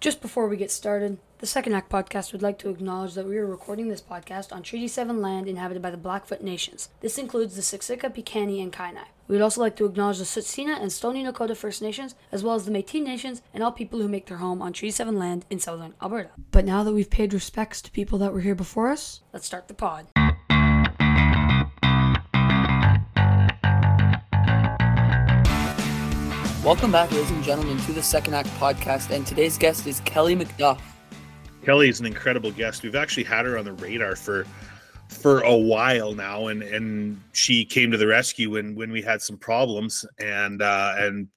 Just before we get started, the Second Act podcast would like to acknowledge that we are recording this podcast on Treaty 7 land inhabited by the Blackfoot Nations. This includes the Siksika, Piikani, and Kainai. We would also like to acknowledge the Tsuut'ina and Stoney Nakoda First Nations, as well as the Métis Nations and all people who make their home on Treaty 7 land in southern Alberta. But now that we've paid respects to people that were here before us, let's start the pod. Welcome back, ladies and gentlemen, to the Second Act podcast. And today's guest is Kehly MacDuff. Kehly is an incredible guest. We've actually had her on the radar for for a while now, and and she came to the rescue when when we had some problems, and uh, and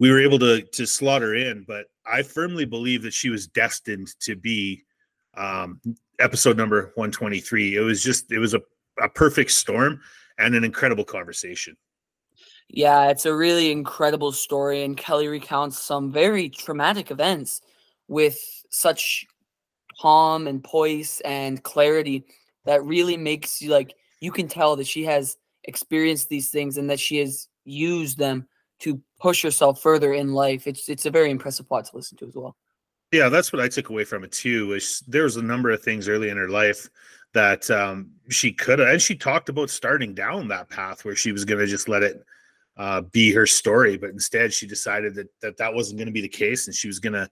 we were able to to slot her in. But I firmly believe that she was destined to be um, episode number one twenty three. It was just it was a, a perfect storm and an incredible conversation. Yeah, it's a really incredible story, and Kehly recounts some very traumatic events with such calm and poise and clarity that really makes you like you can tell that she has experienced these things and that she has used them to push herself further in life. It's it's a very impressive plot to listen to as well. Yeah, that's what I took away from it too. Is there was a number of things early in her life that um, she could have, and she talked about starting down that path where she was going to just let it uh, be her story, but instead she decided that that, that wasn't going to be the case, and she was going to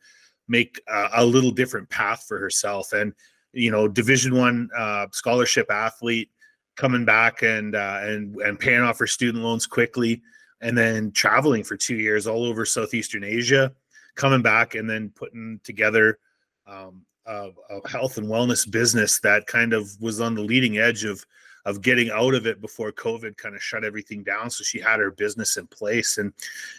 make a, a, little different path for herself. And you know, Division One uh, scholarship athlete coming back and uh, and and paying off her student loans quickly, and then traveling for two years all over Southeastern Asia, coming back and then putting together. Um, a, a health and wellness business that kind of was on the leading edge of of getting out of it before COVID kind of shut everything down. So she had her business in place and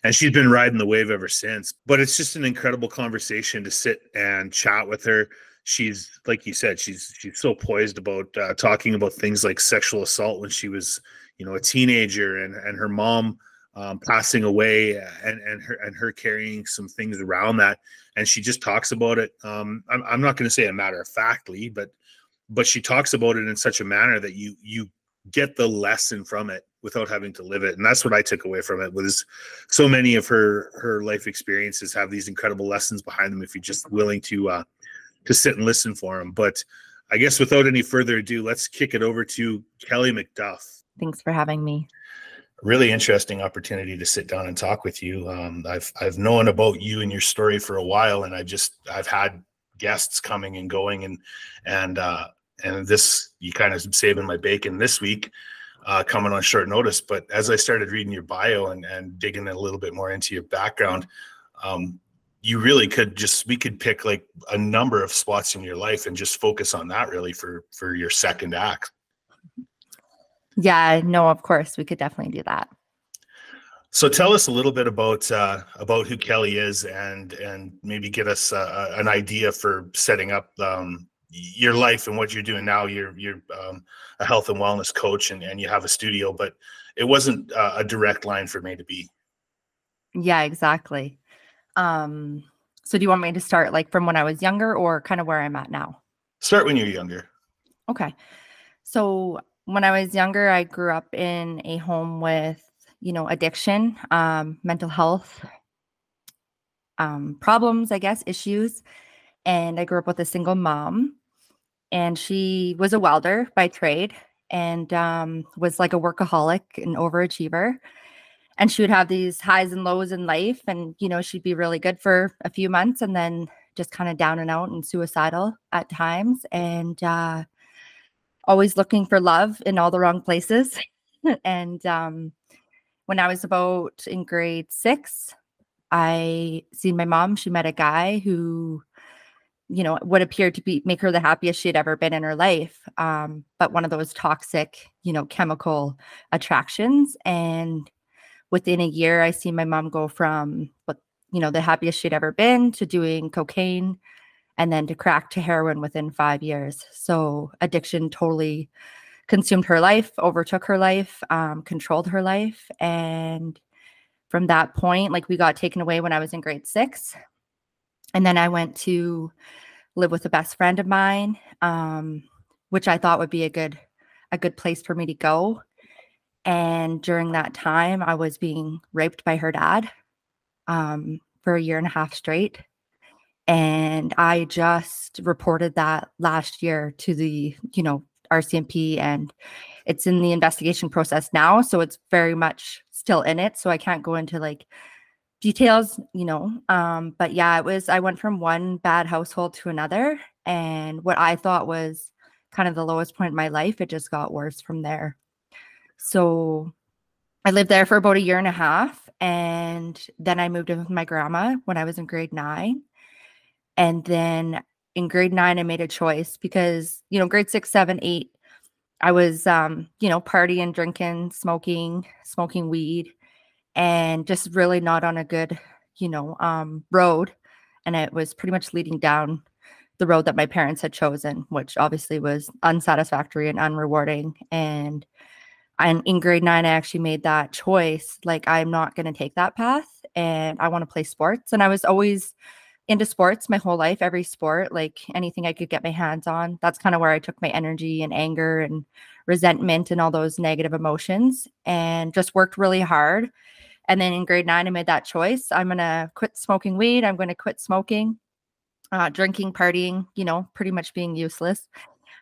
and she's been riding the wave ever since. But it's just an incredible conversation to sit and chat with her. She's like you said, she's she's so poised about uh, talking about things like sexual assault when she was, you know, a teenager and and her mom um, passing away and and her and her carrying some things around that and she just talks about it um, I'm, I'm not going to say a matter of factly but but she talks about it in such a manner that you you get the lesson from it without having to live it. And that's what i took away from it was so many of her her life experiences have these incredible lessons behind them if you're just willing to uh to sit and listen for them but i guess without any further ado let's kick it over to Kehly MacDuff thanks for having me. Really interesting opportunity to sit down and talk with you. Um, i've i've known about you and your story for a while and i just i've had guests coming and going and and uh and this you kind of saving my bacon this week uh coming on short notice. But as i started reading your bio and and digging a little bit more into your background um you really could just we could pick like a number of spots in your life and just focus on that really for for your second act. Yeah no of course we could definitely do that so tell us a little bit about uh, about who Kehly is, and and maybe give us uh, an idea for setting up um, your life and what you're doing now. You're you're um, a health and wellness coach, and, and you have a studio, but it wasn't uh, a direct line for me to be. Yeah, exactly. Um, so do you want me to start like from when I was younger, or kind of where I'm at now? Start when you're younger. Okay. So when I was younger, I grew up in a home with you know, addiction, um, mental health um, problems, I guess, issues. And I grew up with a single mom, and she was a welder by trade and um, was like a workaholic and overachiever. And she would have these highs and lows in life. And, you know, she'd be really good for a few months and then just kind of down and out and suicidal at times. And uh, always looking for love in all the wrong places. and, um, when I was about in grade six, I seen my mom. She met a guy who, you know, would appear to be make her the happiest she'd ever been in her life. Um, but one of those toxic, you know, chemical attractions. And within a year, I see my mom go from what you know the happiest she'd ever been to doing cocaine, and then to crack to heroin within five years. So addiction totally consumed her life, overtook her life, um, controlled her life. And from that point, like we got taken away when I was in grade six. And then I went to live with a best friend of mine, um, which I thought would be a good a good place for me to go. And during that time, I was being raped by her dad um, for a year and a half straight. And I just reported that last year to the, you know, RCMP and it's in the investigation process now. So it's very much still in it. So I can't go into like details, you know. Um, but yeah, it was I went from one bad household to another. And what I thought was kind of the lowest point in my life, it just got worse from there. So I lived there for about a year and a half. And then I moved in with my grandma when I was in grade nine. And then in grade nine, I made a choice because, you know, grade six, seven, eight, I was, um, you know, partying, drinking, smoking, smoking weed, and just really not on a good, you know, um, road. And it was pretty much leading down the road that my parents had chosen, which obviously was unsatisfactory and unrewarding. And and in grade nine, I actually made that choice. Like, I'm not going to take that path and I want to play sports. And I was always into sports my whole life, every sport, like anything I could get my hands on. That's kind of where I took my energy and anger and resentment and all those negative emotions and just worked really hard. And then in grade nine, I made that choice. I'm going to quit smoking weed. I'm going to quit smoking, uh, drinking, partying, you know, pretty much being useless.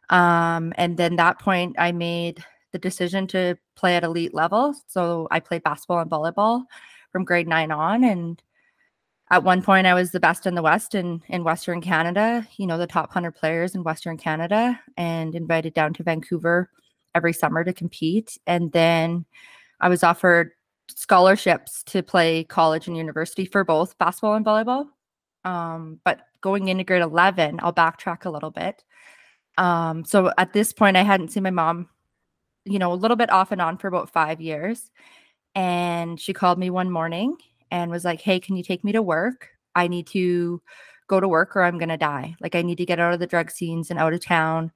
Um, and then that point, I made the decision to play at elite level. So I played basketball and volleyball from grade nine on. And at one point, I was the best in the West in, in Western Canada, you know, the top 100 players in Western Canada, and invited down to Vancouver every summer to compete. And then I was offered scholarships to play college and university for both basketball and volleyball. Um, but going into grade 11, I'll backtrack a little bit. Um, so at this point, I hadn't seen my mom you know, a little bit off and on for about five years. And she called me one morning and was like, Hey, can you take me to work? I need to go to work or I'm going to die. Like, I need to get out of the drug scenes and out of town.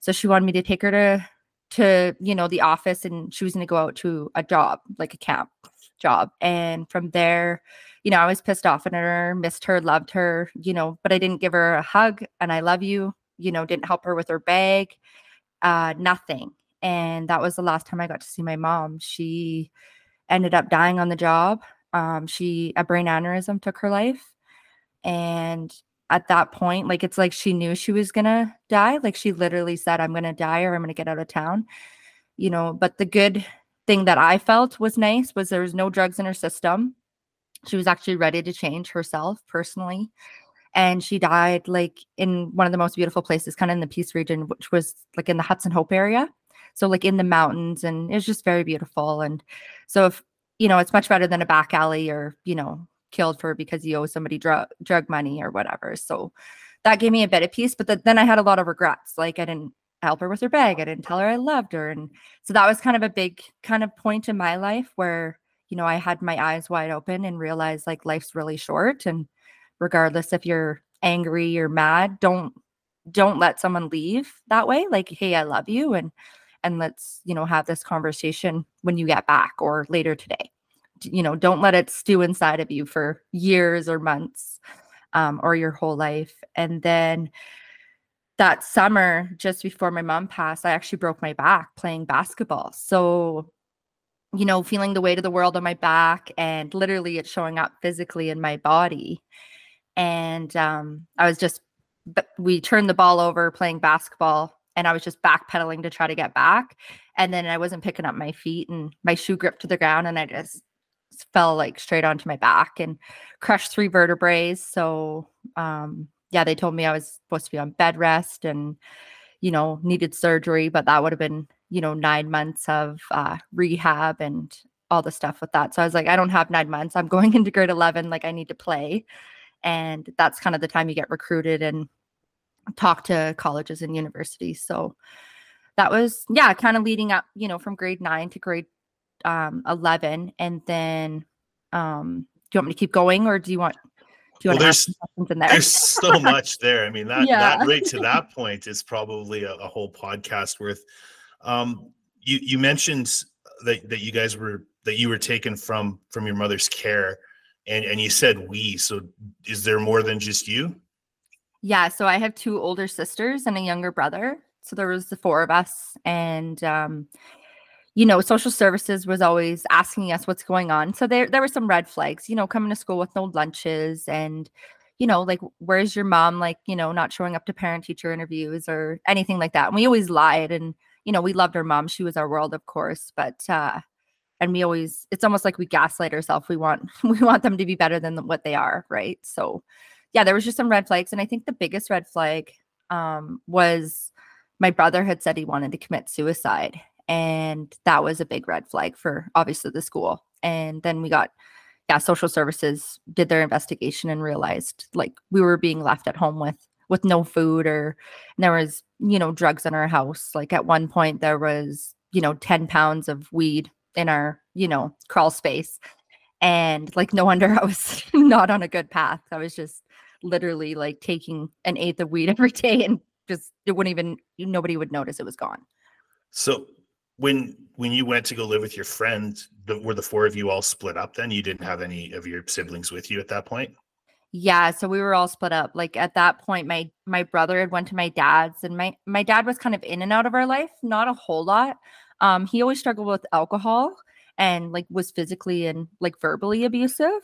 So she wanted me to take her to, to, you know, the office and she was going to go out to a job, like a camp job. And from there, you know, I was pissed off at her, missed her, loved her, you know, but I didn't give her a hug and I love you, you know, didn't help her with her bag, uh, nothing. And that was the last time I got to see my mom. She ended up dying on the job. Um, she a brain aneurysm took her life. And at that point, like it's like she knew she was gonna die. Like she literally said, I'm gonna die or I'm gonna get out of town. You know, but the good thing that I felt was nice was there was no drugs in her system. She was actually ready to change herself personally. And she died like in one of the most beautiful places, kind of in the Peace region, which was like in the Hudson Hope area so like in the mountains and it's just very beautiful and so if you know it's much better than a back alley or you know killed for because you owe somebody drug drug money or whatever. So that gave me a bit of peace but the, then i had a lot of regrets like i didn't help her with her bag i didn't tell her i loved her and so that was kind of a big kind of point in my life where you know i had my eyes wide open and realized like life's really short and regardless if you're angry or mad don't don't let someone leave that way like hey i love you and and let's you know have this conversation when you get back or later today. You know don't let it stew inside of you for years or months um, or your whole life. And then that summer just before my mom passed i actually broke my back playing basketball. So you know feeling the weight of the world on my back and literally it's showing up physically in my body. And um, i was just we turned the ball over playing basketball and I was just backpedaling to try to get back. And then I wasn't picking up my feet and my shoe gripped to the ground and I just fell like straight onto my back and crushed three vertebrae. So um yeah, they told me I was supposed to be on bed rest and you know, needed surgery, but that would have been, you know, nine months of uh, rehab and all the stuff with that. So I was like, I don't have nine months. I'm going into grade 11. Like, I need to play. And that's kind of the time you get recruited and talk to colleges and universities. So that was, yeah, kind of leading up, you know, from grade nine to grade um, 11. And then, um, do you want me to keep going or do you want, do you well, want there's, to there? there's so much there. I mean, that, yeah. that right to that point is probably a, a whole podcast worth. Um, you, you mentioned that, that you guys were, that you were taken from, from your mother's care and, and you said we, so is there more than just you? Yeah, so I have two older sisters and a younger brother. So there was the four of us and um you know, social services was always asking us what's going on. So there there were some red flags, you know, coming to school with no lunches and you know, like, where's your mom? Like, you know, not showing up to parent teacher interviews or anything like that. And we always lied. And, you know, we loved our mom. She was our world, of course. But, uh, and we always, it's almost like we gaslight ourselves. We want, we want them to be better than what they are. Right. So, yeah, there was just some red flags. And I think the biggest red flag um, was my brother had said he wanted to commit suicide. And that was a big red flag for obviously the school. And then we got, yeah, social services did their investigation and realized like we were being left at home with with no food or there was, you know, drugs in our house. Like at one point there was, you know, 10 pounds of weed in our, you know, crawl space. And like no wonder I was not on a good path. I was just literally like taking an eighth of weed every day and just it wouldn't even nobody would notice it was gone. So when when you went to go live with your friend, the, were the four of you all split up? Then you didn't have any of your siblings with you at that point. Yeah, so we were all split up. Like at that point, my my brother had went to my dad's, and my my dad was kind of in and out of our life, not a whole lot. Um, he always struggled with alcohol and like was physically and like verbally abusive.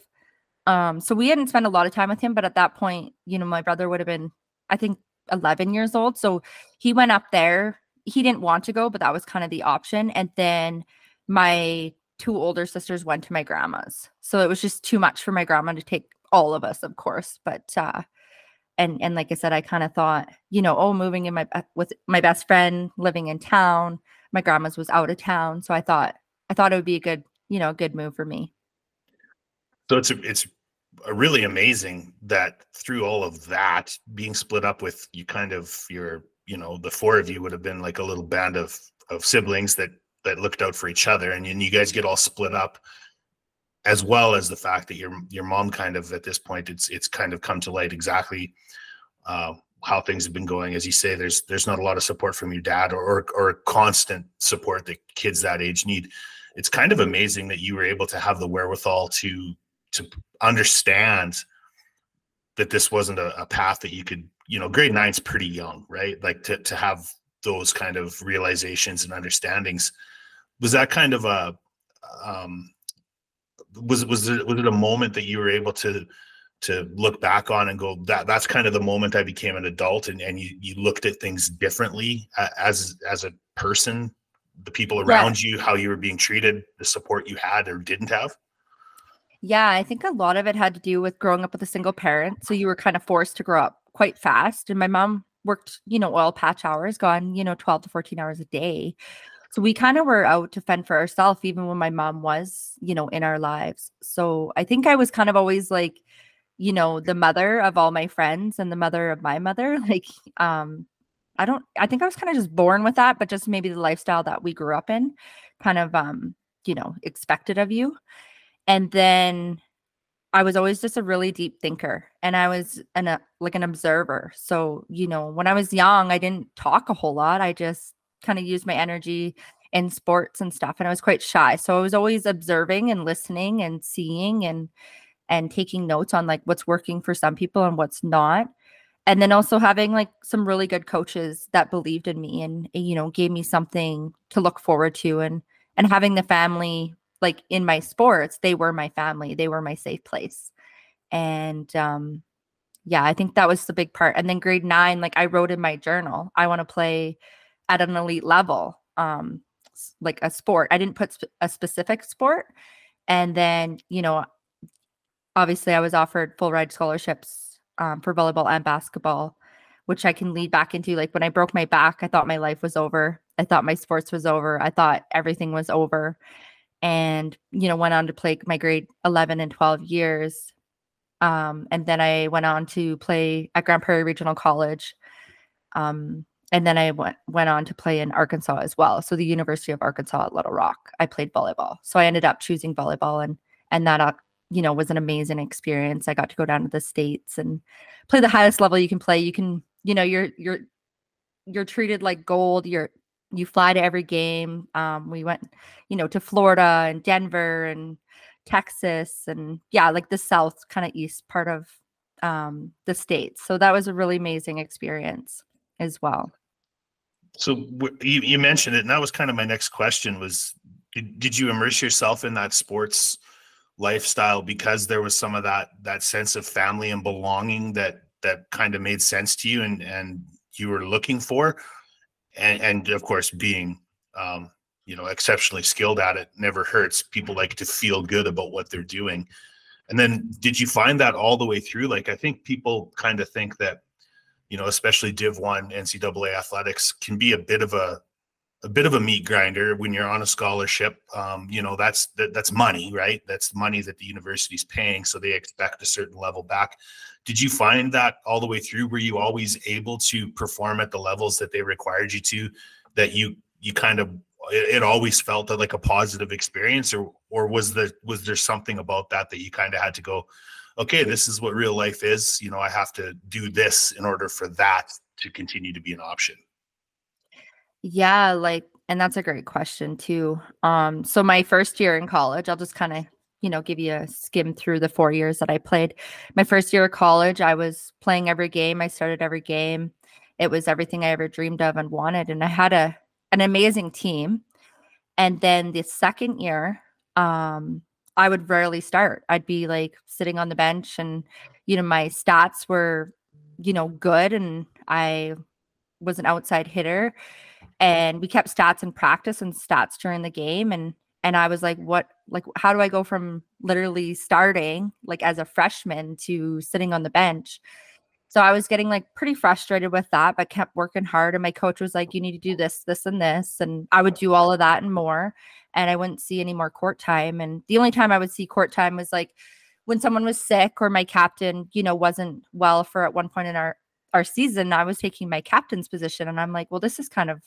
Um, so we hadn't spent a lot of time with him, but at that point, you know, my brother would have been, I think, 11 years old. So he went up there. He didn't want to go, but that was kind of the option. And then my two older sisters went to my grandma's. So it was just too much for my grandma to take all of us, of course. But uh and and like I said, I kind of thought, you know, oh, moving in my with my best friend living in town. My grandma's was out of town, so I thought I thought it would be a good, you know, a good move for me. So it's it's really amazing that through all of that being split up with you kind of your you know the four of you would have been like a little band of of siblings that that looked out for each other. And, and you guys get all split up as well as the fact that your your mom kind of at this point it's it's kind of come to light exactly uh, how things have been going. As you say there's there's not a lot of support from your dad or or, or constant support that kids that age need. It's kind of amazing that you were able to have the wherewithal to to understand that this wasn't a, a path that you could you know grade nine's pretty young right? Like to, to have those kind of realizations and understandings. Was that kind of a um was was it was it a moment that you were able to to look back on and go that that's kind of the moment I became an adult and and you you looked at things differently as as a person the people around yeah. you how you were being treated the support you had or didn't have yeah, I think a lot of it had to do with growing up with a single parent. So you were kind of forced to grow up quite fast. And my mom worked, you know, oil patch hours, gone, you know, 12 to 14 hours a day. So we kind of were out to fend for ourselves, even when my mom was, you know, in our lives. So I think I was kind of always like, you know, the mother of all my friends and the mother of my mother. Like, um, I don't, I think I was kind of just born with that, but just maybe the lifestyle that we grew up in kind of, um, you know, expected of you. And then I was always just a really deep thinker and I was an a, like an observer. So, you know, when I was young, I didn't talk a whole lot. I just kind of used my energy in sports and stuff and I was quite shy. So I was always observing and listening and seeing and and taking notes on like what's working for some people and what's not. And then also having like some really good coaches that believed in me and eh, you know, gave me something to look forward to and and having the family like in my sports, they were my family, they were my safe place. And um, yeah, I think that was the big part. And then grade nine, like I wrote in my journal, I want to play at an elite level, um, like a sport. I didn't put sp- a specific sport. And then, you know, obviously I was offered full ride scholarships um, for volleyball and basketball, which I can lead back into. Like when I broke my back, I thought my life was over. I thought my sports was over. I thought everything was over and you know went on to play my grade 11 and 12 years um, and then i went on to play at Grande Prairie regional college um, and then i went, went on to play in arkansas as well. So the university of arkansas at little rock i played volleyball. So i ended up choosing volleyball and and that uh, you know was an amazing experience. I got to go down to the states and play the highest level you can play. You can you know you're you're you're treated like gold. You're you fly to every game. Um, we went, you know, to Florida and Denver and Texas and yeah, like the south kind of east part of um, the states. So that was a really amazing experience as well. So you, you mentioned it, and that was kind of my next question: was did, did you immerse yourself in that sports lifestyle because there was some of that that sense of family and belonging that that kind of made sense to you and and you were looking for and and of course being um you know exceptionally skilled at it never hurts people like to feel good about what they're doing and then did you find that all the way through like i think people kind of think that you know especially div 1 ncaa athletics can be a bit of a a bit of a meat grinder when you're on a scholarship. Um, you know, that's that, that's money, right? That's money that the university's paying, so they expect a certain level back. Did you find that all the way through? Were you always able to perform at the levels that they required you to? That you you kind of it, always felt like a positive experience, or or was there was there something about that that you kind of had to go, okay, this is what real life is. You know, I have to do this in order for that to continue to be an option. Yeah, like and that's a great question too. Um so my first year in college, I'll just kind of, you know, give you a skim through the 4 years that I played. My first year of college, I was playing every game. I started every game. It was everything I ever dreamed of and wanted and I had a an amazing team. And then the second year, um I would rarely start. I'd be like sitting on the bench and you know my stats were you know good and I was an outside hitter and we kept stats in practice and stats during the game and and I was like what like how do I go from literally starting like as a freshman to sitting on the bench? So I was getting like pretty frustrated with that but kept working hard and my coach was like you need to do this this and this and I would do all of that and more and I wouldn't see any more court time and the only time I would see court time was like when someone was sick or my captain you know wasn't well for at one point in our our season I was taking my captain's position and I'm like well this is kind of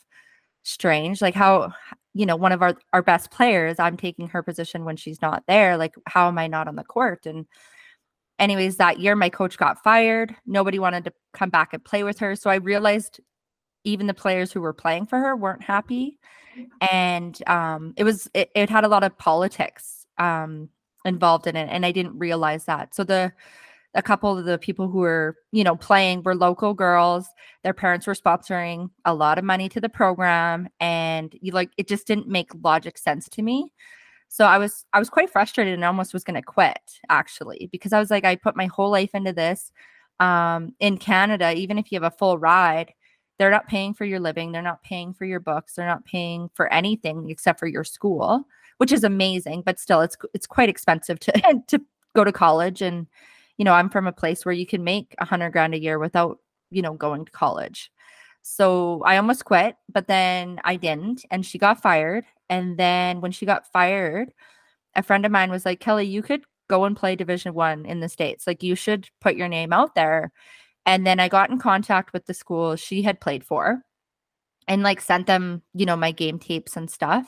strange like how you know one of our our best players i'm taking her position when she's not there like how am i not on the court? And anyways that year my coach got fired. Nobody wanted to come back and play with her. So i realized even the players who were playing for her weren't happy. And um it was it, it had a lot of politics um involved in it and i didn't realize that. So the a couple of the people who were, you know, playing were local girls. Their parents were sponsoring a lot of money to the program and you like it just didn't make logic sense to me. So I was I was quite frustrated and almost was going to quit actually because I was like I put my whole life into this. Um in Canada, even if you have a full ride, they're not paying for your living, they're not paying for your books, they're not paying for anything except for your school, which is amazing, but still it's it's quite expensive to to go to college and you know, I'm from a place where you can make a hundred grand a year without, you know, going to college. So I almost quit, but then I didn't, and she got fired. And then when she got fired, a friend of mine was like, Kehly, you could go and play Division One in the States. Like you should put your name out there. And then I got in contact with the school she had played for and like sent them, you know, my game tapes and stuff.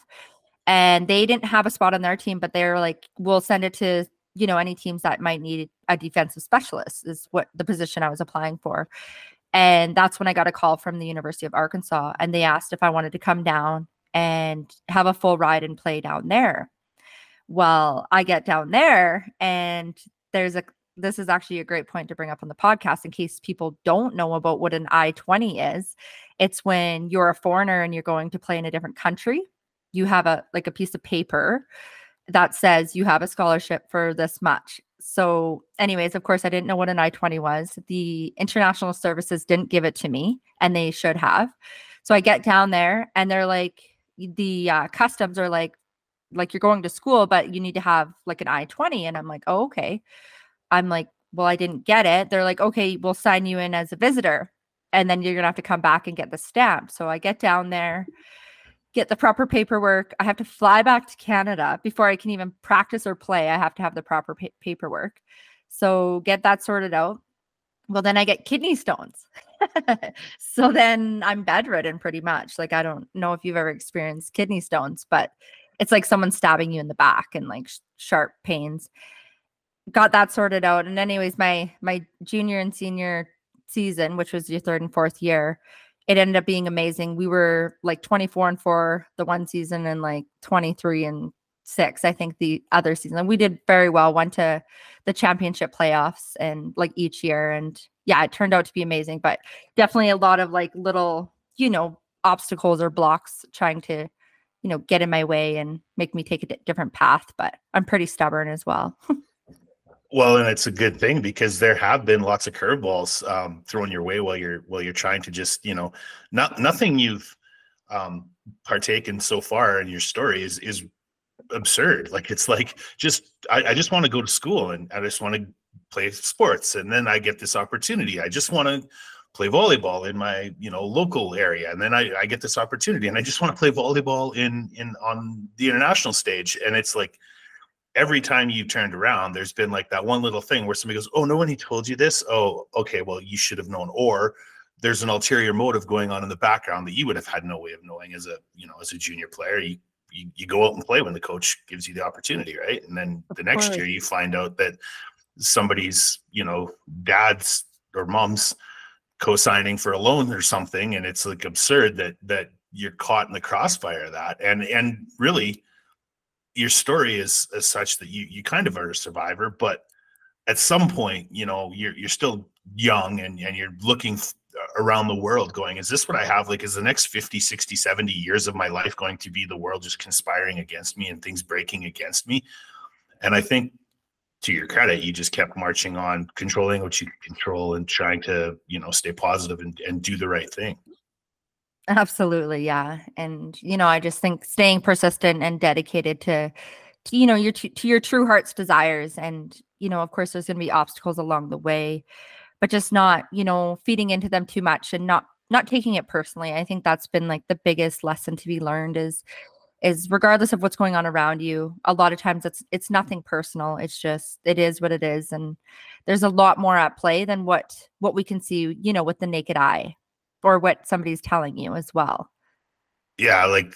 And they didn't have a spot on their team, but they were like, we'll send it to you know, any teams that might need a defensive specialist is what the position I was applying for. And that's when I got a call from the University of Arkansas and they asked if I wanted to come down and have a full ride and play down there. Well, I get down there and there's a this is actually a great point to bring up on the podcast in case people don't know about what an I 20 is. It's when you're a foreigner and you're going to play in a different country. You have a like a piece of paper that says you have a scholarship for this much. So, anyways, of course, I didn't know what an I 20 was. The international services didn't give it to me, and they should have. So, I get down there, and they're like, the uh, customs are like, like you're going to school, but you need to have like an I 20. And I'm like, oh, okay. I'm like, well, I didn't get it. They're like, okay, we'll sign you in as a visitor. And then you're going to have to come back and get the stamp. So I get down there get the proper paperwork. I have to fly back to Canada before I can even practice or play. I have to have the proper pa- paperwork. So get that sorted out. Well, then I get kidney stones. so then I'm bedridden pretty much. Like I don't know if you've ever experienced kidney stones, but it's like someone stabbing you in the back and like sh- sharp pains. Got that sorted out. And anyways, my my junior and senior season, which was your third and fourth year, it ended up being amazing. We were like 24 and 4 the one season and like 23 and 6 I think the other season. And we did very well, went to the championship playoffs and like each year and yeah, it turned out to be amazing, but definitely a lot of like little, you know, obstacles or blocks trying to you know, get in my way and make me take a different path. But I'm pretty stubborn as well. well, and it's a good thing because there have been lots of curveballs um, thrown your way while you're while you're trying to just, you know, not nothing you've um, partaken so far in your story is is absurd. Like it's like just I, I just want to go to school and I just want to play sports and then I get this opportunity. I just want to play volleyball in my you know local area and then I, I get this opportunity and I just want to play volleyball in in on the international stage and it's like every time you've turned around there's been like that one little thing where somebody goes oh no one he told you this? Oh okay well you should have known. Or there's an ulterior motive going on in the background that you would have had no way of knowing as a you know as a junior player. You you, you go out and play when the coach gives you the opportunity right? And then of the next course. year you find out that somebody's you know dad's or mom's co-signing for a loan or something and it's like absurd that that you're caught in the crossfire of that. And and really your story is as such that you you kind of are a survivor but at some point you know you're you're still young and and you're looking uh, around the world going is this what i have? Like is the next 50 60 70 years of my life going to be the world just conspiring against me and things breaking against me? And i think to your credit you just kept marching on controlling what you control and trying to you know stay positive and, and do the right thing absolutely yeah and you know i just think staying persistent and dedicated to, to you know your to your true heart's desires and you know of course there's going to be obstacles along the way but just not you know feeding into them too much and not not taking it personally i think that's been like the biggest lesson to be learned is is regardless of what's going on around you a lot of times it's it's nothing personal it's just it is what it is and there's a lot more at play than what what we can see you know with the naked eye or what somebody's telling you as well. Yeah like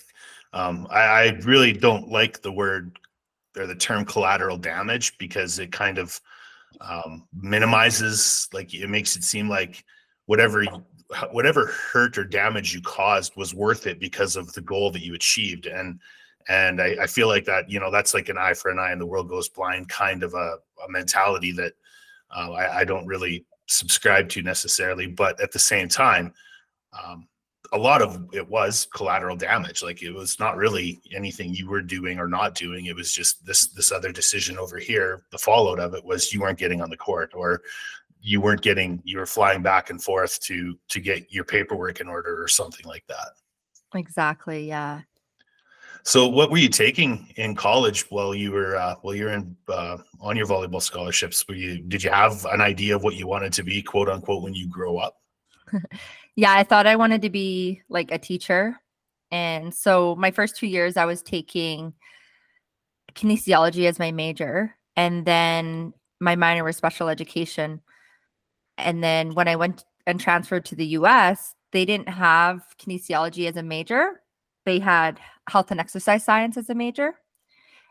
um i, I really don't like the word or the term collateral damage because it kind of um, minimizes like it makes it seem like whatever whatever hurt or damage you caused was worth it because of the goal that you achieved. And and I, I feel like that you know that's like an eye for an eye and the world goes blind kind of a, a mentality that uh, I, I, don't really subscribe to necessarily but at the same time um, a lot of it was collateral damage. Like it was not really anything you were doing or not doing. It was just this this other decision over here the fallout of it was you weren't getting on the court or you weren't getting you were flying back and forth to to get your paperwork in order or something like that. Exactly yeah. So what were you taking in college while you were uh, while you're in uh, on your volleyball scholarships? Were you did you have an idea of what you wanted to be quote unquote when you grow up yeah, I thought I wanted to be like a teacher. And so my first two years, I was taking kinesiology as my major. And then my minor was special education. And then when I went and transferred to the US, they didn't have kinesiology as a major. They had health and exercise science as a major.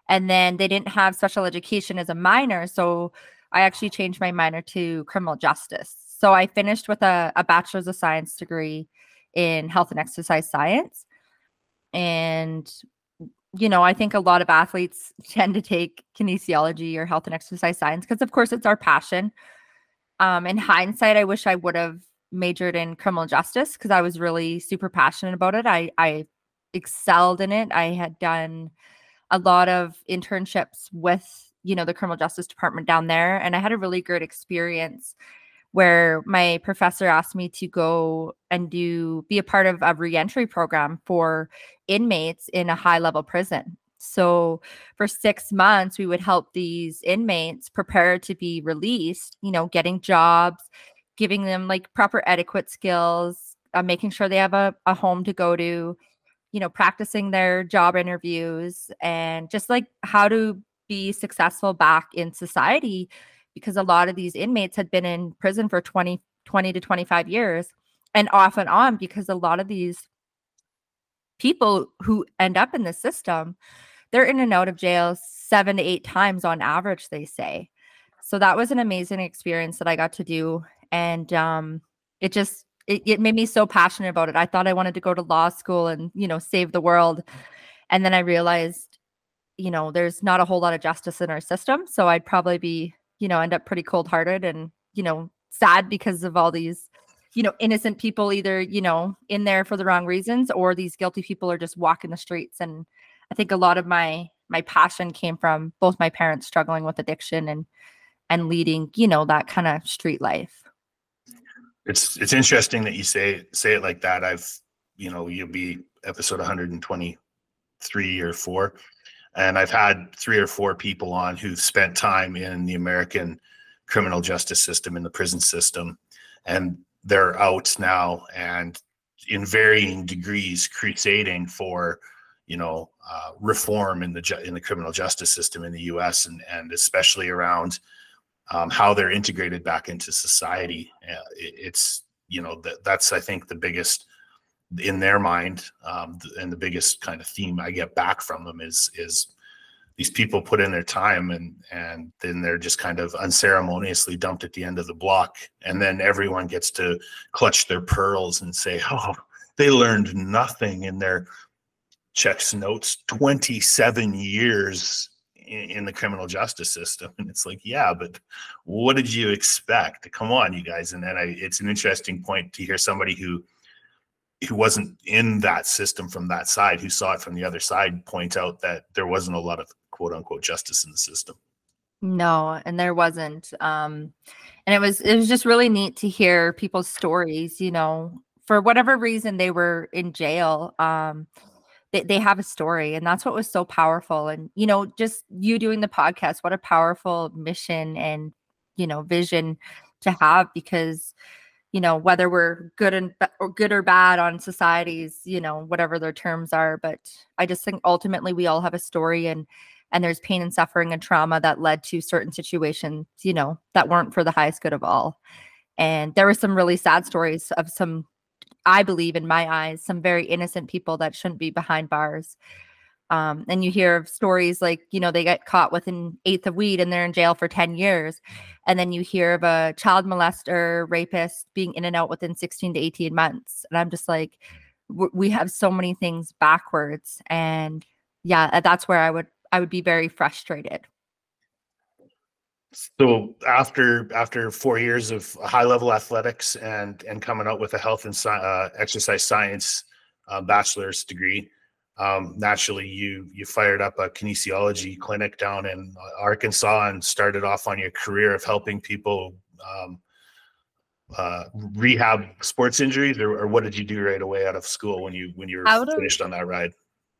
And then they didn't have special education as a minor. So I actually changed my minor to criminal justice. So I finished with a, a bachelor's of science degree in health and exercise science. And, you know, I think a lot of athletes tend to take kinesiology or health and exercise science because, of course, it's our passion. Um, in hindsight, I wish I would have majored in criminal justice because I was really super passionate about it. I, I excelled in it. I had done a lot of internships with, you know, the criminal justice department down there, and I had a really great experience where my professor asked me to go and do be a part of a reentry program for inmates in a high level prison. So for 6 months we would help these inmates prepare to be released, you know, getting jobs, giving them like proper etiquette skills, uh, making sure they have a, a home to go to, you know, practicing their job interviews and just like how to be successful back in society because a lot of these inmates had been in prison for 20, 20 to 25 years and off and on because a lot of these people who end up in the system, they're in and out of jail seven to eight times on average, they say. So that was an amazing experience that I got to do. And um, it just, it, it made me so passionate about it. I thought I wanted to go to law school and, you know, save the world. And then I realized, you know, there's not a whole lot of justice in our system. So I'd probably be you know, end up pretty cold hearted and, you know, sad because of all these, you know, innocent people either, you know, in there for the wrong reasons or these guilty people are just walking the streets. And I think a lot of my my passion came from both my parents struggling with addiction and and leading, you know, that kind of street life. It's it's interesting that you say say it like that. I've, you know, you'll be episode 123 or 4 and I've had three or four people on who've spent time in the American criminal justice system in the prison system and they're out now and in varying degrees crusading for you know uh, reform in the ju- in the criminal justice system in the US and and especially around um, how they're integrated back into society. Uh, it, it's you know that that's I think the biggest in their mind um, and the biggest kind of theme I get back from them is is these people put in their time and and then they're just kind of unceremoniously dumped at the end of the block. And then everyone gets to clutch their pearls and say oh they learned nothing in their checks notes 27 years in, in the criminal justice system. And it's like yeah but what did you expect? Come on you guys. And then I, it's an interesting point to hear somebody who who wasn't in that system from that side who saw it from the other side point out that there wasn't a lot of quote unquote justice in the system. No, and there wasn't. Um, and it was it was just really neat to hear people's stories. You know, for whatever reason they were in jail. Um, they they have a story, and that's what was so powerful. And you know, just you doing the podcast, what a powerful mission and you know vision to have because you know whether we're good and or good or bad on societies you know whatever their terms are but i just think ultimately we all have a story and and there's pain and suffering and trauma that led to certain situations you know that weren't for the highest good of all. And there were some really sad stories of some i believe in my eyes some very innocent people that shouldn't be behind bars um, and you hear of stories like you know they get caught with an eighth of weed and they're in jail for 10 years and then you hear of a child molester rapist being in and out within 16 to 18 months and i'm just like we have so many things backwards and yeah that's where i would I would be very frustrated. So after after four years of high level athletics and and coming out with a health and uh, exercise science uh, bachelor's degree, um, naturally you you fired up a kinesiology clinic down in Arkansas and started off on your career of helping people um, uh, rehab sports injuries, or, or, what did you do right away out of school when you when you were finished on that ride?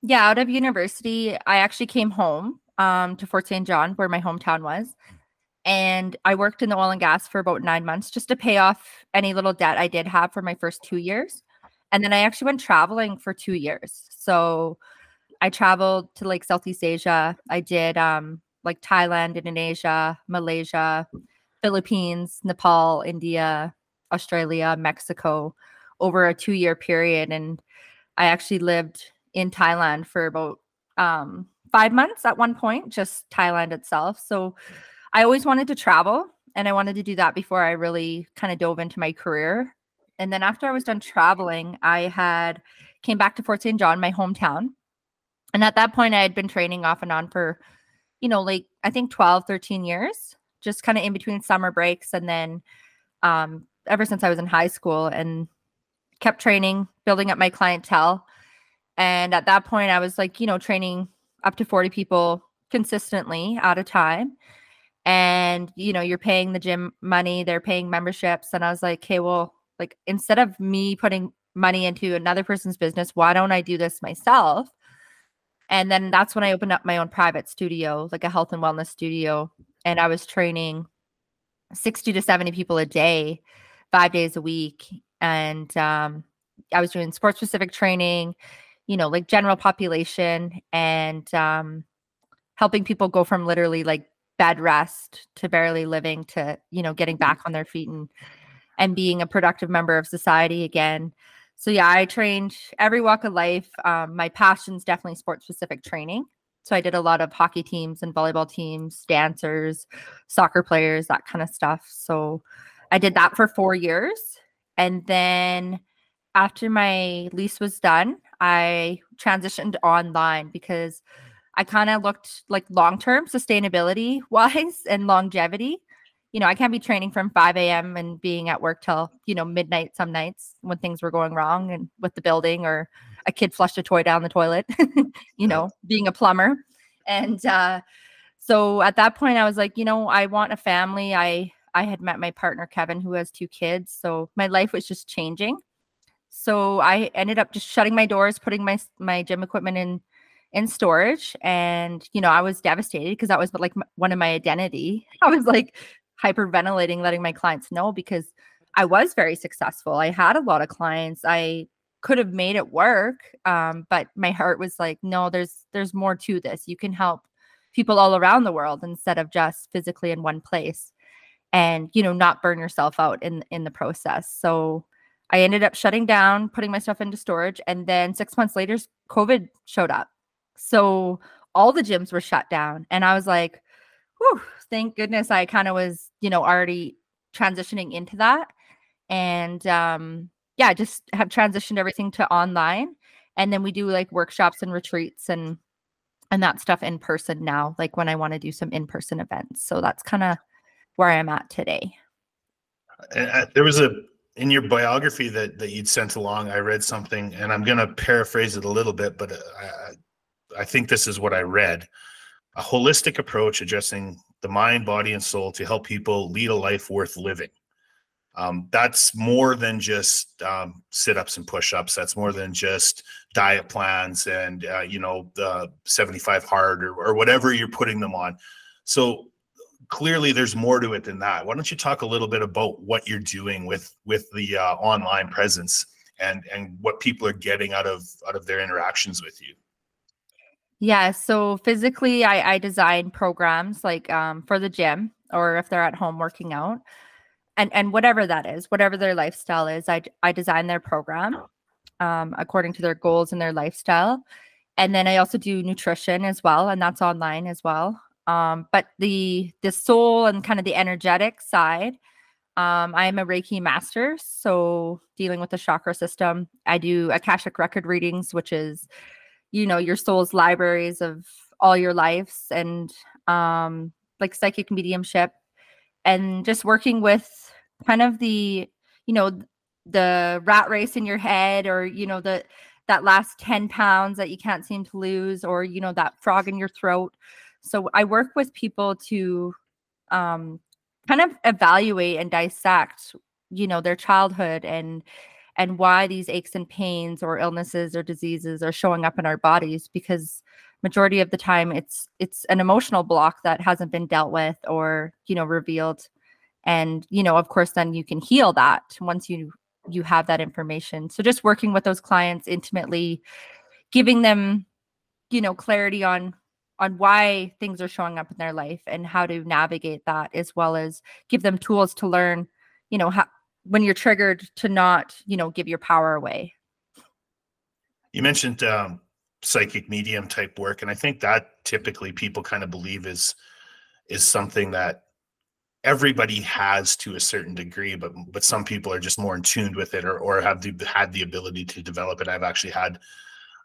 Yeah, out of university, I actually came home um, to Fort St. John, where my hometown was. And I worked in the oil and gas for about nine months just to pay off any little debt I did have for my first two years. And then I actually went traveling for two years. So I traveled to like Southeast Asia. I did um, like Thailand, Indonesia, Malaysia, Philippines, Nepal, India, Australia, Mexico over a two year period. And I actually lived in Thailand for about um, five months at one point, just Thailand itself. So I always wanted to travel and I wanted to do that before I really kind of dove into my career. And then after I was done traveling, I had came back to Fort St. John, my hometown. And at that point, I had been training off and on for, you know, like I think 12, 13 years, just kind of in between summer breaks. And then um, ever since I was in high school and kept training, building up my clientele. And at that point, I was like, you know, training up to 40 people consistently at a time. And, you know, you're paying the gym money, they're paying memberships. And I was like, okay, well, like instead of me putting money into another person's business, why don't I do this myself? And then that's when I opened up my own private studio, like a health and wellness studio. And I was training 60 to 70 people a day, five days a week. And um, I was doing sports specific training you know, like general population and um, helping people go from literally like bed rest to barely living to, you know, getting back on their feet and and being a productive member of society again. So yeah, I trained every walk of life. Um, my passion's definitely sports specific training. So I did a lot of hockey teams and volleyball teams, dancers, soccer players, that kind of stuff. So I did that for four years. And then after my lease was done, I transitioned online because I kind of looked like long term sustainability wise and longevity. You know, I can't be training from 5 a.m. and being at work till, you know, midnight some nights when things were going wrong and with the building or a kid flushed a toy down the toilet, you know, being a plumber. And uh, so at that point, I was like, you know, I want a family. I I had met my partner Kevin, who has two kids, so my life was just changing. So I ended up just shutting my doors, putting my my gym equipment in in storage, and you know, I was devastated because that was like one of my identity. I was like hyperventilating, letting my clients know because I was very successful. I had a lot of clients. I could have made it work um, but my heart was like no there's there's more to this you can help people all around the world instead of just physically in one place and you know not burn yourself out in in the process so i ended up shutting down putting my stuff into storage and then 6 months later covid showed up so all the gyms were shut down and i was like whew, thank goodness i kind of was you know already transitioning into that and um yeah, just have transitioned everything to online. And then we do like workshops and retreats and and that stuff in person now, like when I want to do some in-person events. So that's kind of where I'm at today. There was a in your biography that that you'd sent along. I read something, and I'm going to paraphrase it a little bit, but uh, I, I think this is what I read: a holistic approach addressing the mind, body, and soul to help people lead a life worth living. Um, that's more than just um, sit-ups and push-ups. That's more than just diet plans and uh, you know the 75 hard or, or whatever you're putting them on. So clearly there's more to it than that. Why don't you talk a little bit about what you're doing with with the uh, online presence and and what people are getting out of out of their interactions with you yeah so physically i i design programs like um, for the gym or if they're at home working out. And and whatever that is whatever their lifestyle is i i design their program um, according to their goals and their lifestyle. And then i also do nutrition as well and that's online as well. Um, but the the soul and kind of the energetic side um, i'm a reiki master so dealing with the chakra system i do akashic record readings which is you know your soul's libraries of all your lives and um, like psychic mediumship and just working with kind of the you know the rat race in your head or you know the that last 10 pounds that you can't seem to lose or you know that frog in your throat. So i work with people to um kind of evaluate and dissect you know their childhood and and why these aches and pains or illnesses or diseases are showing up in our bodies because majority of the time it's it's an emotional block that hasn't been dealt with or you know revealed. And you know of course then you can heal that once you you have that information. So just working with those clients intimately giving them you know clarity on on why things are showing up in their life and how to navigate that as well as give them tools to learn you know how when you're triggered to not you know give your power away you mentioned um, psychic medium type work and i think that typically people kind of believe is is something that everybody has to a certain degree, but but some people are just more in tuned with it or or have the, had the ability to develop it. I've actually had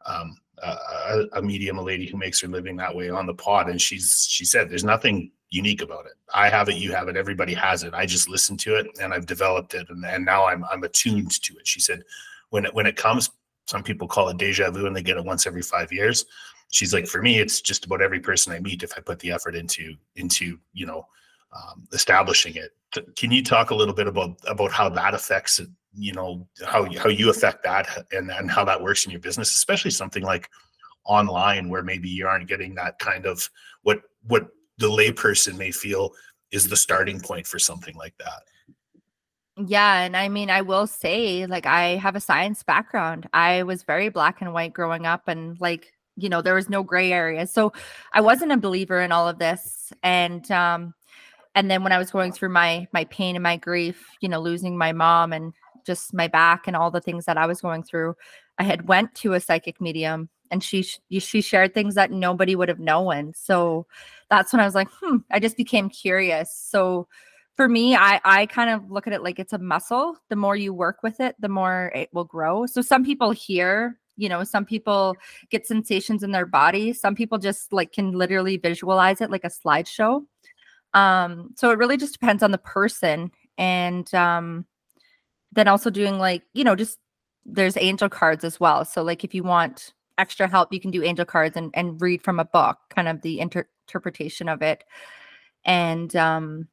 um, a, a, medium, a lady who makes her living that way on the pod, and she's she said there's nothing unique about it. I have it, you have it, everybody has it. I just listen to it and I've developed it, and, and now I'm I'm attuned to it. She said when it when it comes, some people call it deja vu, and they get it once every five years. She's like, for me, it's just about every person I meet if I put the effort into into you know um, establishing it. Can you talk a little bit about about how that affects you know how how you affect that and and how that works in your business, especially something like online where maybe you aren't getting that kind of what what the layperson may feel is the starting point for something like that. Yeah, and I mean, I will say, like, I have a science background. I was very black and white growing up, and like, you know, there was no gray area. So I wasn't a believer in all of this. And um, and then when i was going through my my pain and my grief you know losing my mom and just my back and all the things that i was going through i had went to a psychic medium and she she shared things that nobody would have known. So that's when i was like hmm i just became curious. So for me i i kind of look at it like it's a muscle. The more you work with it the more it will grow. So some people hear you know some people get sensations in their body. Some people just like can literally visualize it like a slideshow. Um, so it really just depends on the person. And um, then also doing like, you know, just there's angel cards as well. So like if you want extra help, you can do angel cards and, and read from a book, kind of the inter- interpretation of it. And um,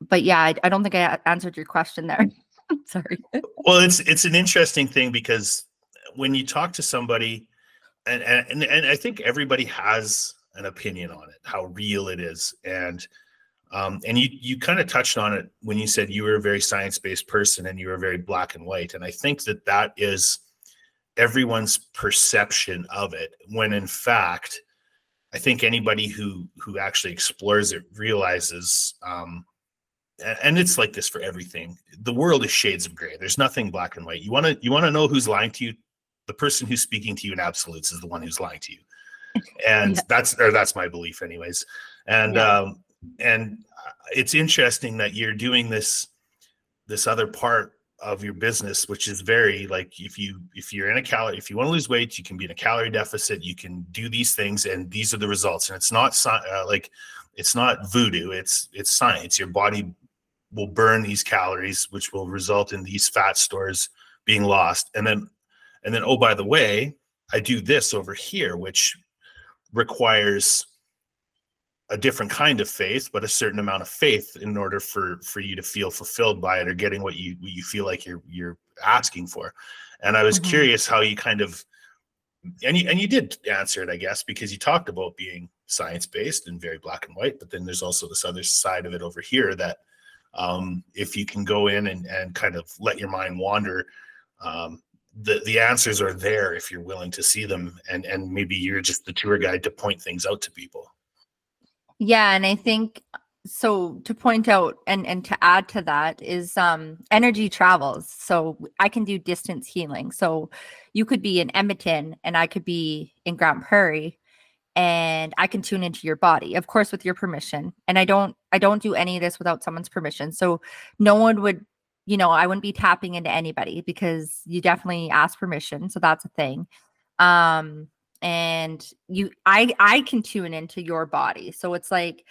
but yeah, I, I don't think I answered your question there. Sorry. Well, it's it's an interesting thing because when you talk to somebody, and and and I think everybody has an opinion on it, how real it is, and um, and you you kind of touched on it when you said you were a very science based person and you were very black and white, and I think that that is everyone's perception of it. When in fact, I think anybody who who actually explores it realizes um, and it's like this for everything the world is shades of gray there's nothing black and white you want to you want to know who's lying to you the person who's speaking to you in absolutes is the one who's lying to you and yeah. that's or that's my belief anyways and yeah. um and it's interesting that you're doing this this other part of your business which is very like if you if you're in a calorie if you want to lose weight you can be in a calorie deficit you can do these things and these are the results and it's not uh, like it's not voodoo it's it's science your body will burn these calories, which will result in these fat stores being lost. And then, and then, oh, by the way, I do this over here, which requires a different kind of faith, but a certain amount of faith in order for for you to feel fulfilled by it or getting what you what you feel like you're you're asking for. And I was mm-hmm. curious how you kind of and you and you did answer it, I guess, because you talked about being science based and very black and white, but then there's also this other side of it over here that um, if you can go in and, and kind of let your mind wander um, the the answers are there if you're willing to see them and and maybe you're just the tour guide to point things out to people yeah and i think so to point out and and to add to that is um energy travels so i can do distance healing so you could be in edmonton and i could be in Grande Prairie and I can tune into your body, of course, with your permission. And I don't, I don't do any of this without someone's permission. So no one would, you know, I wouldn't be tapping into anybody because you definitely ask permission. So that's a thing. Um, and you, I, I can tune into your body. So it's like,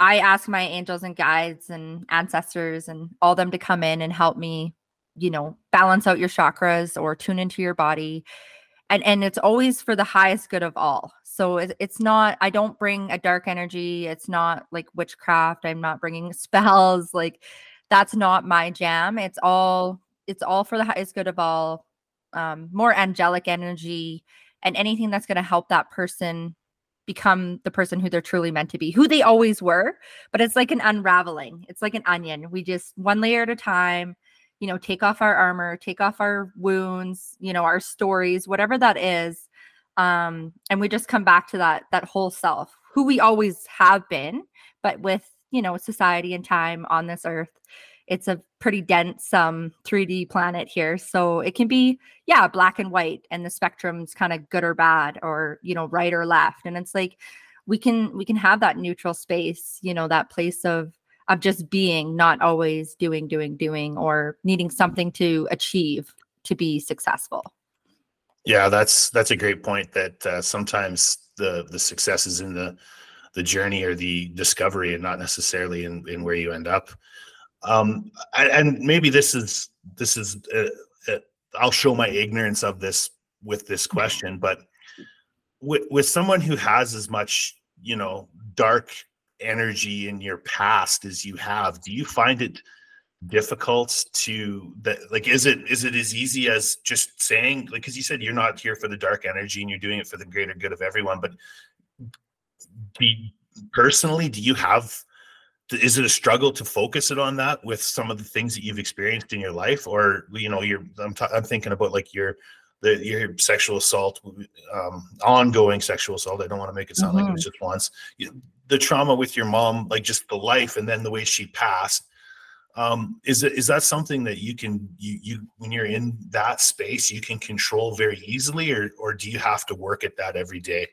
I ask my angels and guides and ancestors and all them to come in and help me, you know, balance out your chakras or tune into your body. And, and it's always for the highest good of all. So it, it's not i don't bring a dark energy. It's not like witchcraft. I'm not bringing spells. Like that's not my jam. It's all it's all for the highest good of all um, more angelic energy and anything that's going to help that person become the person who they're truly meant to be who they always were but it's like an unraveling it's like an onion. We just one layer at a time you know take off our armor take off our wounds you know our stories whatever that is um and we just come back to that that whole self who we always have been but with you know society and time on this earth it's a pretty dense um 3d planet here so it can be yeah black and white and the spectrum's kind of good or bad or you know right or left and it's like we can we can have that neutral space you know that place of of just being not always doing doing doing or needing something to achieve to be successful yeah, that's that's a great point. That uh, sometimes the the success is in the the journey or the discovery, and not necessarily in in where you end up. Um, and maybe this is this is uh, uh, I'll show my ignorance of this with this question, but with with someone who has as much you know dark energy in your past as you have, do you find it difficult to that like is it is it as easy as just saying like because you said you're not here for the dark energy and you're doing it for the greater good of everyone but do you, personally do you have is it a struggle to focus it on that with some of the things that you've experienced in your life? Or you know you're i'm, t- I'm thinking about like your the your sexual assault um ongoing sexual assault. I don't want to make it sound mm-hmm. like it was mm-hmm. just once. You, the trauma with your mom like just the life and then the way she passed. Um, is it is that something that you can you you when you're in that space you can control very easily? Or or do you have to work at that every day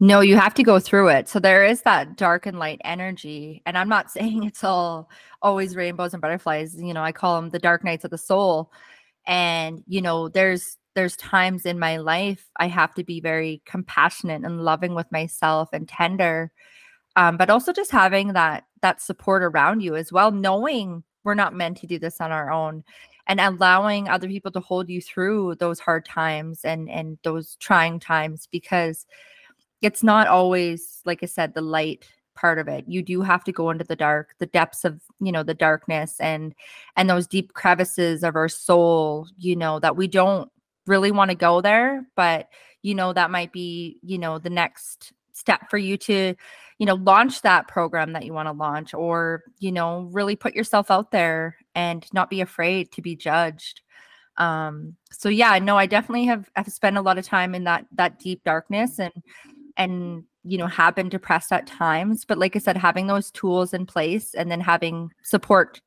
no you have to go through it. So there is that dark and light energy and i'm not saying it's all always rainbows and butterflies you know i call them the dark nights of the soul. And you know there's there's times in my life i have to be very compassionate and loving with myself and tender um, but also just having that that support around you as well knowing we're not meant to do this on our own and allowing other people to hold you through those hard times and and those trying times because it's not always like i said the light part of it. You do have to go into the dark the depths of you know the darkness and and those deep crevices of our soul you know that we don't really want to go there but you know that might be you know the next step for you to you know launch that program that you want to launch or you know really put yourself out there and not be afraid to be judged. Um so yeah no i definitely have have spent a lot of time in that that deep darkness and and you know have been depressed at times but like i said having those tools in place and then having support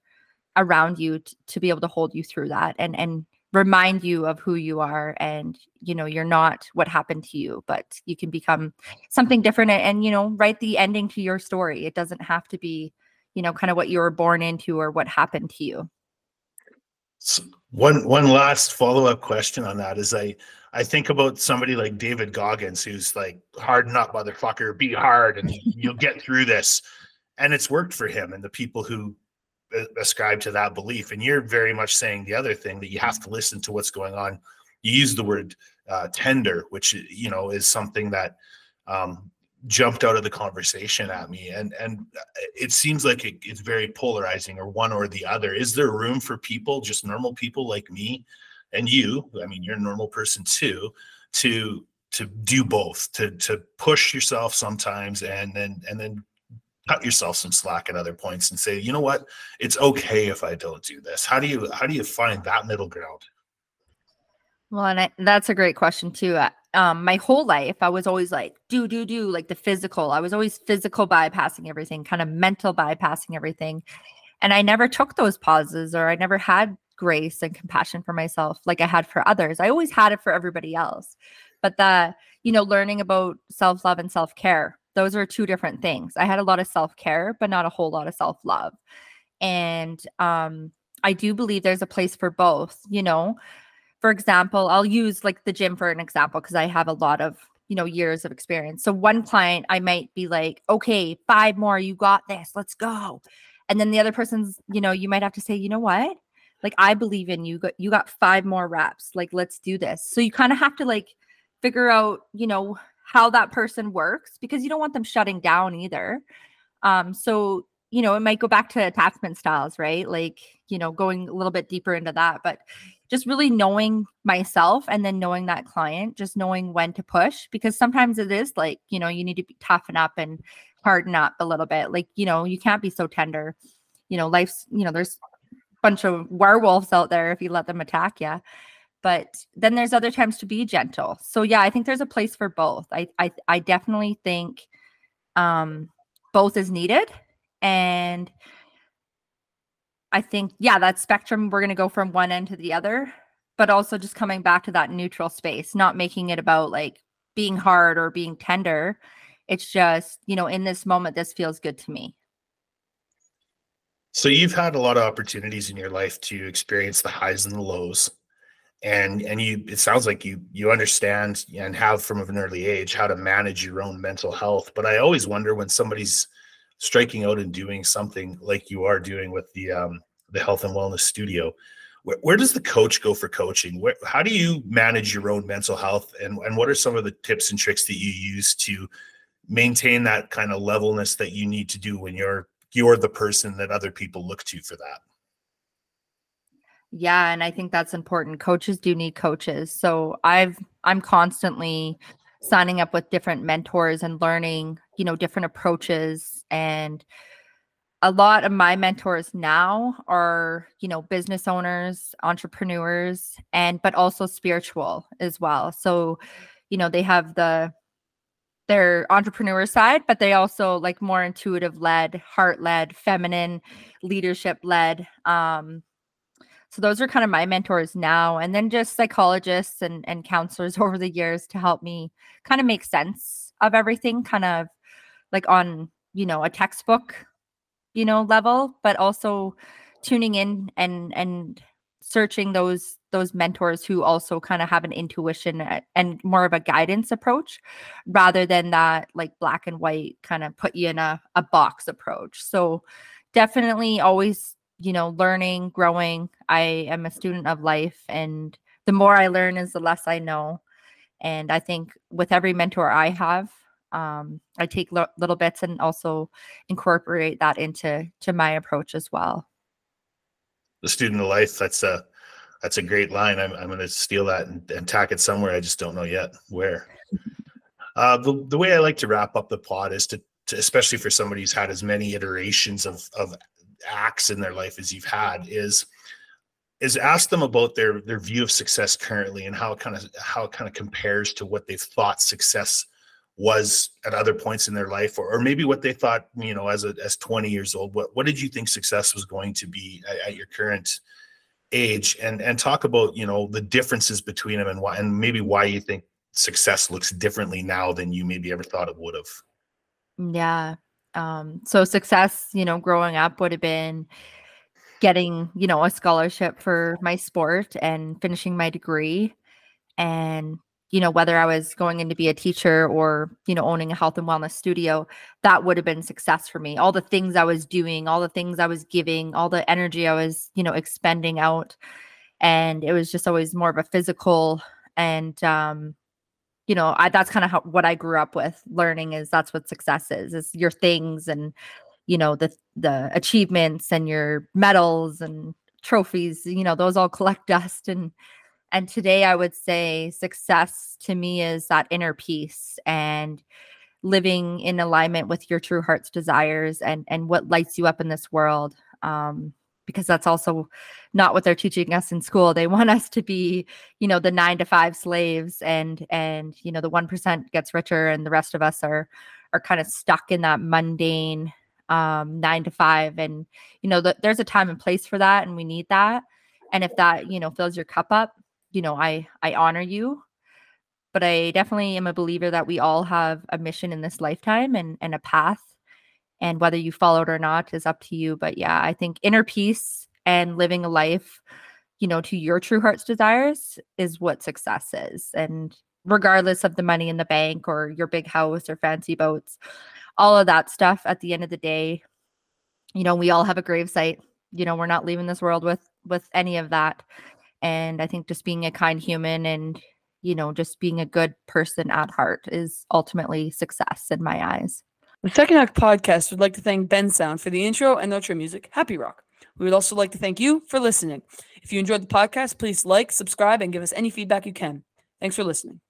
around you t- to be able to hold you through that and and remind you of who you are and you know you're not what happened to you but you can become something different and, and you know write the ending to your story. It doesn't have to be you know kind of what you were born into or what happened to you one one last follow-up question on that is i i think about somebody like david goggins who's like harden up motherfucker be hard and you'll get through this and it's worked for him and the people who ascribe to that belief. And you're very much saying the other thing that you have to listen to what's going on. You use the word uh, tender, which you know is something that um, jumped out of the conversation at me, and and it seems like it, it's very polarizing, or one or the other. Is there room for people, just normal people like me and you? I mean, you're a normal person too, to to do both, to to push yourself sometimes, and then and then cut yourself some slack at other points and say, you know what, it's okay if I don't do this. How do you how do you find that middle ground? Well, and I, that's a great question too. Um, my whole life, I was always like, do, do, do, like the physical. I was always physical bypassing everything, kind of mental bypassing everything. And I never took those pauses or I never had grace and compassion for myself like I had for others. I always had it for everybody else. But the, you know, learning about self love and self care those are two different things. I had a lot of self care, but not a whole lot of self love. And um, I do believe there's a place for both. You know, for example, I'll use like the gym for an example because I have a lot of you know years of experience. So one client, I might be like, okay, five more, you got this, let's go. And then the other person's, you know, you might have to say, you know what? Like I believe in you. You got five more reps. Like let's do this. So you kind of have to like figure out, you know, how that person works because you don't want them shutting down either. Um, so, you know, it might go back to attachment styles, right? Like, you know, going a little bit deeper into that, but just really knowing myself and then knowing that client, just knowing when to push because sometimes it is like, you know, you need to be toughen up and harden up a little bit. Like, you know, you can't be so tender. You know, life's, you know, there's a bunch of werewolves out there if you let them attack you but then there's other times to be gentle so yeah i think there's a place for both i i, I definitely think um both is needed and i think yeah that spectrum we're going to go from one end to the other but also just coming back to that neutral space not making it about like being hard or being tender. It's just you know in this moment this feels good to me. So you've had a lot of opportunities in your life to experience the highs and the lows and and you it sounds like you you understand and have from an early age how to manage your own mental health but i always wonder when somebody's striking out and doing something like you are doing with the um the health and wellness studio where, where does the coach go for coaching where, how do you manage your own mental health and and what are some of the tips and tricks that you use to maintain that kind of levelness that you need to do when you're you're the person that other people look to for that yeah, and I think that's important. Coaches do need coaches. So I've I'm constantly signing up with different mentors and learning, you know, different approaches and a lot of my mentors now are, you know, business owners, entrepreneurs and but also spiritual as well. So, you know, they have the their entrepreneur side, but they also like more intuitive led, heart led, feminine, leadership led um so those are kind of my mentors now and then just psychologists and and counselors over the years to help me kind of make sense of everything kind of like on you know a textbook you know level but also tuning in and and searching those those mentors who also kind of have an intuition eh, and more of a guidance approach rather than that like black and white kind of put you in a, a box approach. So definitely always you know learning growing. I am a student of life and the more i learn is the less i know. And i think with every mentor i have um, i take lo- little bits and also incorporate that into to my approach as well the student of life that's a that's a great line. I'm, I'm going to steal that and, and, tack it somewhere. I just don't know yet where. Uh, the, the way I like to wrap up the plot is to, to, especially for somebody who's had as many iterations of, of acts in their life as you've had, is is ask them about their their view of success currently and how it kind of how it kind of compares to what they've thought success was at other points in their life or, or maybe what they thought you know as a as 20 years old what what did you think success was going to be at, at your current age? And and talk about you know the differences between them and why and maybe why you think success looks differently now than you maybe ever thought it would have. Yeah um so success you know growing up would have been getting you know a scholarship for my sport and finishing my degree and you know, whether I was going in to be a teacher or, you know, owning a health and wellness studio, that would have been success for me. All the things I was doing, all the things I was giving, all the energy I was, you know, expending out. And it was just always more of a physical and um, you know, I that's kind of how what I grew up with learning is that's what success is, is your things and you know, the the achievements and your medals and trophies, you know, those all collect dust and and today I would say success to me is that inner peace and living in alignment with your true heart's desires and and what lights you up in this world. Um, because that's also not what they're teaching us in school. They want us to be, you know, the nine to five slaves and and you know the one percent gets richer and the rest of us are are kind of stuck in that mundane um nine to five. And you know, the, there's a time and place for that and we need that. And if that, you know, fills your cup up, you know, I I honor you. But I definitely am a believer that we all have a mission in this lifetime and and a path. And whether you follow it or not is up to you. But yeah, I think inner peace and living a life, you know, to your true heart's desires is what success is. And regardless of the money in the bank or your big house or fancy boats, all of that stuff at the end of the day, you know, we all have a grave site. You know, we're not leaving this world with with any of that. And I think just being a kind human and, you know, just being a good person at heart is ultimately success in my eyes. The Second Act podcast would like to thank Bensound for the intro and outro music, Happy Rock. We would also like to thank you for listening. If you enjoyed the podcast, please like, subscribe, and give us any feedback you can. Thanks for listening.